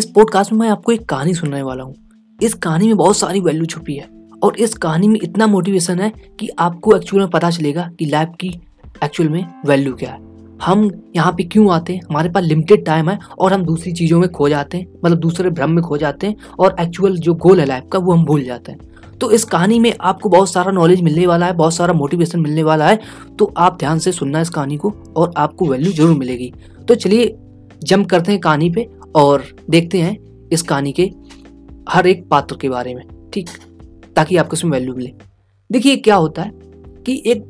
इस पॉडकास्ट में मैं आपको एक कहानी सुनाने वाला हूँ। इस कहानी में बहुत सारी वैल्यू छुपी है और इस कहानी में इतना मोटिवेशन है कि आपको एक्चुअल में पता चलेगा कि लाइफ की एक्चुअल में वैल्यू क्या है। हम यहाँ पे क्यों आते हैं? हमारे पास लिमिटेड टाइम है और हम दूसरी चीज़ों में खो जाते हैं मतलब दूसरे भ्रम में खो जाते हैं और एक्चुअल जो गोल है लाइफ का वो हम भूल जाते हैं। तो इस कहानी में आपको बहुत सारा नॉलेज मिलने वाला है, बहुत सारा मोटिवेशन मिलने वाला है। तो आप ध्यान से सुनना इस कहानी को और आपको वैल्यू ज़रूर मिलेगी। तो चलिए जंप करते हैं कहानी पे और देखते हैं इस कहानी के हर एक पात्र के बारे में, ठीक? ताकि आपको उसमें वैल्यू मिले। देखिए, क्या होता है कि एक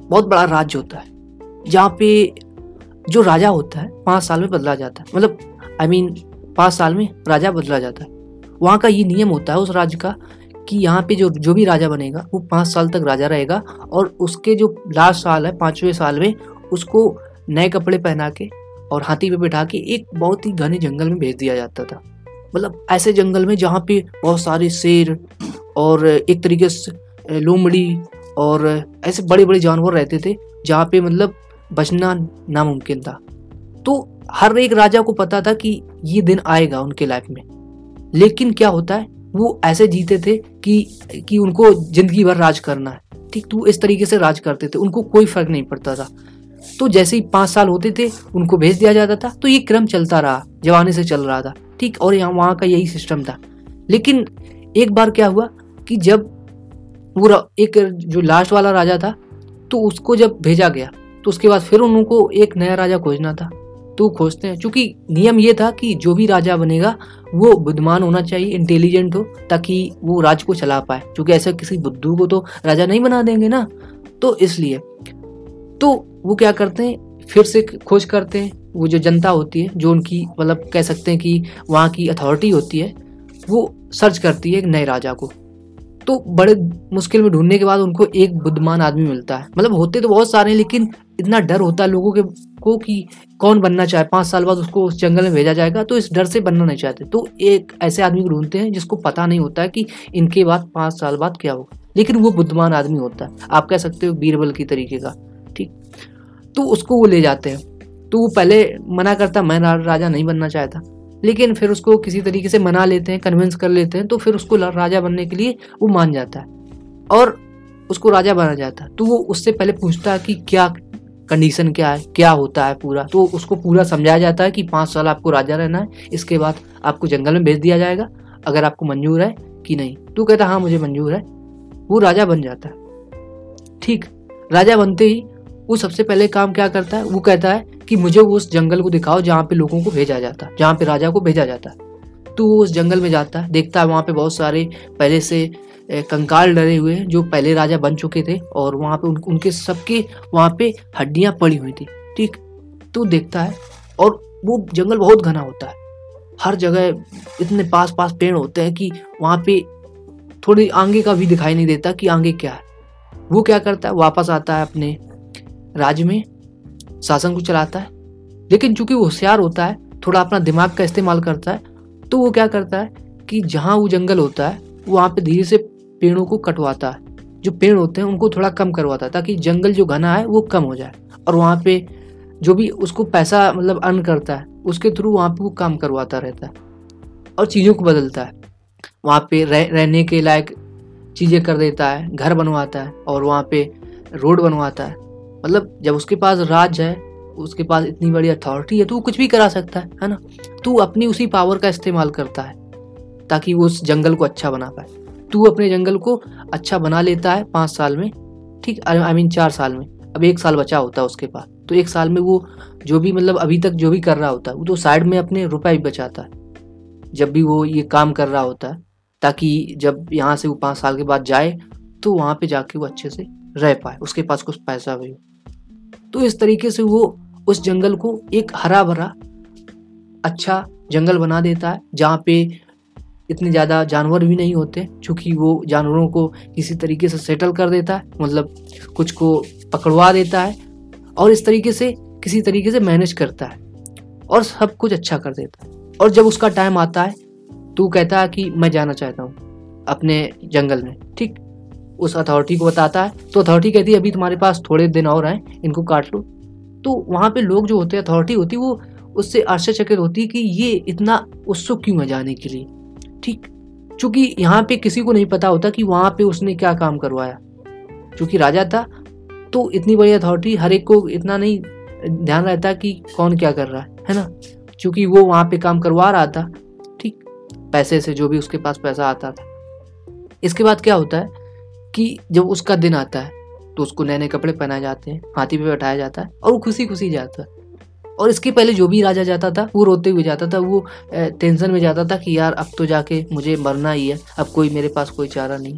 बहुत बड़ा राज्य होता है, जहाँ पे जो राजा होता है, पाँच साल में बदला जाता है। मतलब आई मीन पाँच साल में राजा बदला जाता है। वहाँ का ये नियम होता है उस राज्य का कि यहाँ पे जो जो भी राजा बनेगा, वो पाँच साल तक राजा रहेगा और उसके जो लास्ट साल है, पाँचवें साल में उसको नए कपड़े पहना के और हाथी पे बैठा के एक बहुत ही घने जंगल में भेज दिया जाता था। मतलब ऐसे जंगल में जहाँ पे बहुत सारे शेर और एक तरीके से लोमड़ी और ऐसे बड़े बड़े जानवर रहते थे, जहाँ पे मतलब बचना नामुमकिन था। तो हर एक राजा को पता था कि ये दिन आएगा उनके लाइफ में। लेकिन क्या होता है, वो ऐसे जीते थे कि कि उनको ज़िंदगी भर राज करना है। ठीक तो इस तरीके से राज करते थे, उनको कोई फ़र्क नहीं पड़ता था। तो जैसे ही पाँच साल होते थे, उनको भेज दिया जाता था। तो ये क्रम चलता रहा जवानी से चल रहा था। ठीक, और यहाँ, वहाँ का यही सिस्टम था। लेकिन एक बार क्या हुआ कि जब वो एक जो लास्ट वाला राजा था तो उसको जब भेजा गया तो उसके बाद फिर उनको एक नया राजा खोजना था। तो खोजते हैं क्योंकि नियम ये था कि जो भी राजा बनेगा, वो बुद्धिमान होना चाहिए इंटेलिजेंट हो, ताकि वो राज को चला पाए। क्योंकि ऐसा किसी बुद्धू को तो राजा नहीं बना देंगे ना। तो इसलिए तो वो क्या करते हैं? फिर से खोज करते हैं। वो जो जनता होती है, जो उनकी मतलब कह सकते हैं कि वहाँ की अथॉरिटी होती है, वो सर्च करती है एक नए राजा को। तो बड़े मुश्किल में ढूँढने के बाद उनको एक बुद्धिमान आदमी मिलता है। मतलब होते तो बहुत सारे हैं, लेकिन इतना डर होता है लोगों के, को कि कौन बनना चाहे? पाँच साल बाद उसको उस जंगल में भेजा जाएगा तो इस डर से बनना नहीं चाहते। तो एक ऐसे आदमी को ढूंढते हैं, जिसको पता नहीं होता है कि इनके बाद पाँच साल बाद क्या होगा। लेकिन वो बुद्धिमान आदमी होता है। आप कह सकते हो बीरबल की तरीके का। ठीक। तो उसको वो ले जाते हैं। तो वो पहले मना करता, मैं राजा नहीं बनना चाहता। लेकिन फिर उसको किसी तरीके से मना लेते हैं कन्विंस कर लेते हैं तो फिर उसको राजा बनने के लिए वो मान जाता है। और उसको राजा बना जाता है। तो वो उससे पहले पूछता है कि क्या कंडीशन क्या है, क्या होता है पूरा? तो उसको पूरा समझाया जाता है कि पाँच साल आपको राजा रहना है, इसके बाद आपको जंगल में भेज दिया जाएगा, अगर आपको मंजूर है कि नहीं। तो कहता हाँ मुझे मंजूर है। वो राजा बन जाता है। ठीक। राजा बनते ही वो सबसे पहले काम क्या करता है? वो कहता है कि मुझे वो उस जंगल को दिखाओ जहाँ पे लोगों को भेजा जाता है जहाँ पे राजा को भेजा जाता है। तो वो उस जंगल में जाता है देखता है वहाँ पे बहुत सारे पहले से कंकाल डरे हुए हैं जो पहले राजा बन चुके थे और वहाँ पे उन, उनके सबके वहाँ पे हड्डियाँ पड़ी हुई थी ठीक? तो देखता है और वो जंगल बहुत घना होता है। हर जगह इतने पास पास पेड़ होते हैं कि वहाँ पे थोड़ी आगे का भी दिखाई नहीं देता कि आगे क्या है। वो क्या करता है? वापस आता है अपने राज्य में शासन को चलाता है। लेकिन चूँकि वो होशियार होता है थोड़ा अपना दिमाग का इस्तेमाल करता है तो वो क्या करता है कि जहाँ वो जंगल होता है वहाँ पे धीरे से पेड़ों को कटवाता है। जो पेड़ होते हैं उनको थोड़ा कम करवाता है ताकि जंगल जो घना है वो कम हो जाए। और वहाँ पे जो भी उसको पैसा मतलब अर्न करता है उसके थ्रू वहाँ पे वो काम करवाता रहता है और चीज़ों को बदलता है। वहाँ पे रह, रहने के लायक चीज़ें कर देता है घर बनवाता है और वहाँ पे रोड बनवाता है। मतलब जब उसके पास राज है, उसके पास इतनी बड़ी अथॉरिटी है तो वो कुछ भी करा सकता है है ना? तो अपनी उसी पावर का इस्तेमाल करता है, ताकि वो उस जंगल को अच्छा बना पाए। तू अपने जंगल को अच्छा बना लेता है पाँच साल में, ठीक? आई मीन चार साल में। अब एक साल बचा होता है उसके पास। तो एक साल में वो जो भी मतलब अभी तक जो भी कर रहा होता है, वो तो साइड में अपने रुपए भी बचाता है। जब भी वो ये काम कर रहा होता है, ताकि जब यहाँ से वो पाँच साल के बाद जाए तो वहाँ पे जाके वो अच्छे से रह पाए, उसके पास कुछ पैसा भी हो। तो इस तरीके से वो उस जंगल को एक हरा भरा अच्छा जंगल बना देता है, जहाँ पे इतने ज़्यादा जानवर भी नहीं होते क्योंकि वो जानवरों को किसी तरीके से सेटल कर देता है मतलब कुछ को पकड़वा देता है और इस तरीके से, किसी तरीके से मैनेज करता है और सब कुछ अच्छा कर देता है। और जब उसका टाइम आता है तो कहता है कि मैं जाना चाहता हूँ अपने जंगल में, ठीक? उस अथॉरिटी को बताता है। तो अथॉरिटी कहती है, अभी तुम्हारे पास थोड़े दिन और हैं, इनको काट लो। तो वहाँ पे लोग जो होते हैं अथॉरिटी होती है, वो उससे आश्चर्यचकित होती है कि ये इतना उत्सुक क्यों है जाने के लिए? ठीक? चूँकि यहाँ पे किसी को नहीं पता होता कि वहाँ पे उसने क्या काम करवाया। चूँकि राजा था तो इतनी बड़ी अथॉरिटी हर एक को इतना नहीं ध्यान रहता कि कौन क्या कर रहा है है ना? क्योंकि वो वहाँ पे काम करवा रहा था, ठीक? पैसे से जो भी उसके पास पैसा आता था। इसके बाद क्या होता है कि जब उसका दिन आता है तो उसको नए नए कपड़े पहनाए जाते हैं, हाथी पे बैठाया जाता है और वो खुशी खुशी जाता है। और इसके पहले जो भी राजा जाता था, वो रोते हुए जाता था, वो टेंशन में जाता था कि यार अब तो जाके मुझे मरना ही है, अब कोई मेरे पास कोई चारा नहीं।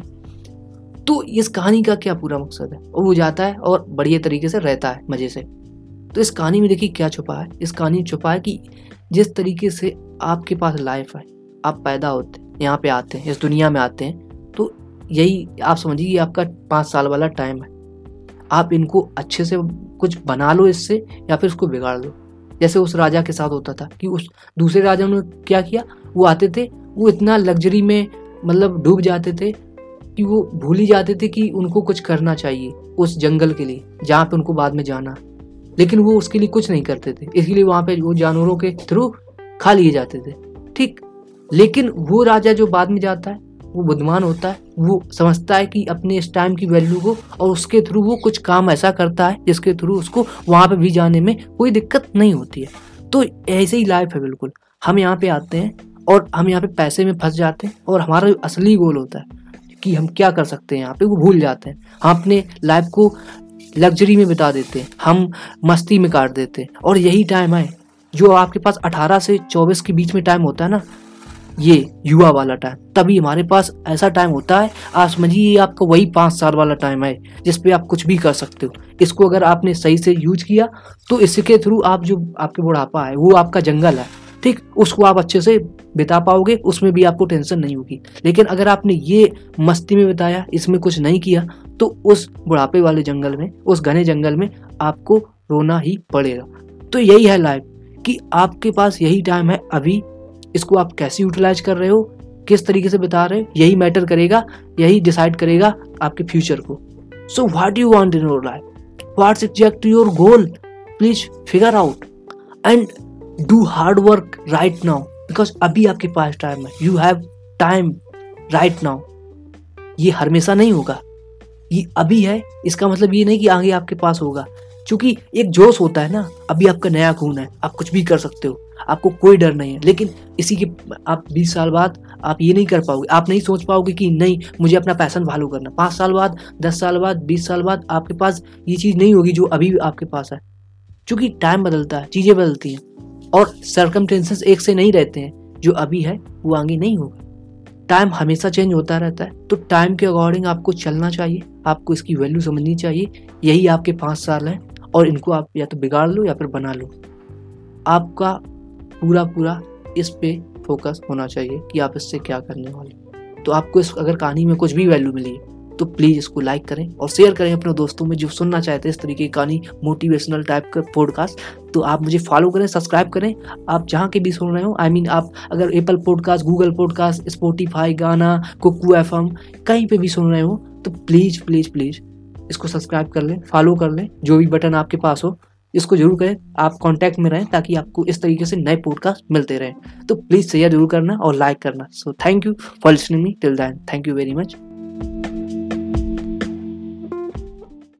तो इस कहानी का क्या पूरा मकसद है? और वो जाता है और बढ़िया तरीके से रहता है मज़े से। तो इस कहानी में देखिए क्या छुपा है। इस कहानी में छुपा है कि जिस तरीके से आपके पास लाइफ है, आप पैदा होते हैं, यहाँ पे आते हैं, इस दुनिया में आते हैं यही आप समझिए आपका पाँच साल वाला टाइम है। आप इनको अच्छे से कुछ बना लो इससे या फिर उसको बिगाड़ लो जैसे उस राजा के साथ होता था कि उस दूसरे राजा ने क्या किया? वो आते थे, वो इतना लग्जरी में मतलब डूब जाते थे कि वो भूल ही जाते थे कि उनको कुछ करना चाहिए उस जंगल के लिए, जहाँ पे उनको बाद में जाना। लेकिन वो उसके लिए कुछ नहीं करते थे। इसलिए वहाँ पे वो जानवरों के थ्रू खा लिए जाते थे। ठीक। लेकिन वो राजा जो बाद में जाता है वो बुद्धिमान होता है, वो समझता है कि अपने इस टाइम की वैल्यू को और उसके थ्रू वो कुछ काम ऐसा करता है, जिसके थ्रू उसको वहाँ पे भी जाने में कोई दिक्कत नहीं होती है। तो ऐसे ही लाइफ है बिल्कुल। हम यहाँ पे आते हैं और हम यहाँ पे पैसे में फंस जाते हैं और हमारा जो असली गोल होता है कि हम क्या कर सकते हैं यहाँ पे, वो भूल जाते हैं। हम अपने लाइफ को लग्जरी में बिता देते हैं, हम मस्ती में काट देते हैं। और यही टाइम है, जो आपके पास 18 से 24 के बीच में टाइम होता है ना ये युवा वाला टाइम तभी हमारे पास ऐसा टाइम होता है आप समझिए आपका वही पाँच साल वाला टाइम है जिसपे आप कुछ भी कर सकते हो। इसको अगर आपने सही से यूज़ किया तो इसके थ्रू आप जो आपके बुढ़ापा है, वो आपका जंगल है। ठीक, उसको आप अच्छे से बिता पाओगे, उसमें भी आपको टेंशन नहीं होगी। लेकिन अगर आपने ये मस्ती में बिताया, इसमें कुछ नहीं किया तो उस बुढ़ापे वाले जंगल में, उस घने जंगल में आपको रोना ही पड़ेगा। तो यही है लाइफ कि आपके पास यही टाइम है, अभी इसको आप कैसे यूटिलाइज कर रहे हो, किस तरीके से बिता रहे हो, यही मैटर करेगा, यही डिसाइड करेगा आपके फ्यूचर को। So what you want in your life what's exact your goal please figure out and do hard work right now because अभी आपके पास टाइम है। You have time right now ये हमेशा नहीं होगा। ये अभी है, इसका मतलब ये नहीं कि आगे आपके पास होगा। क्योंकि एक जोश होता है ना, अभी आपका नया खून है, आप कुछ भी कर सकते हो। आपको कोई डर नहीं है। लेकिन इसी के आप 20 साल बाद आप ये नहीं कर पाओगे। आप नहीं सोच पाओगे कि नहीं, मुझे अपना पैसन फॉलो करना पाँच साल बाद, दस साल बाद, बीस साल बाद आपके पास ये चीज़ नहीं होगी जो अभी आपके पास है। क्योंकि टाइम बदलता है, चीज़ें बदलती हैं। और सरकमटेंसेस एक से नहीं रहते हैं। जो अभी है, वो आगे नहीं होगा। टाइम हमेशा चेंज होता रहता है। तो टाइम के अकॉर्डिंग आपको चलना चाहिए। आपको इसकी वैल्यू समझनी चाहिए। यही आपके पाँच साल हैं। और इनको आप या तो बिगाड़ लो या फिर बना लो। आपका पूरा पूरा इस पे फोकस होना चाहिए कि आप इससे क्या करने वाले तो आपको इस, अगर कहानी में कुछ भी वैल्यू मिली तो प्लीज़ इसको लाइक करें और शेयर करें अपने दोस्तों में जो सुनना चाहते हैं इस तरीके की कहानी मोटिवेशनल टाइप का पॉडकास्ट तो आप मुझे फॉलो करें सब्सक्राइब करें। आप जहाँ के भी सुन रहे हो आई मीन आप अगर Apple podcast Google podcast Spotify Gaana Kuku FM कहीं पर भी सुन रहे हो तो प्लीज़ प्लीज़ प्लीज़ इसको सब्सक्राइब कर लें फॉलो कर लें। जो भी बटन आपके पास हो इसको ज़रूर करें आप कॉन्टैक्ट में रहें ताकि आपको इस तरीके से नए पॉडकास्ट मिलते रहें। तो प्लीज़ शेयर ज़रूर करना और लाइक करना। So thank you for listening me till then thank you very much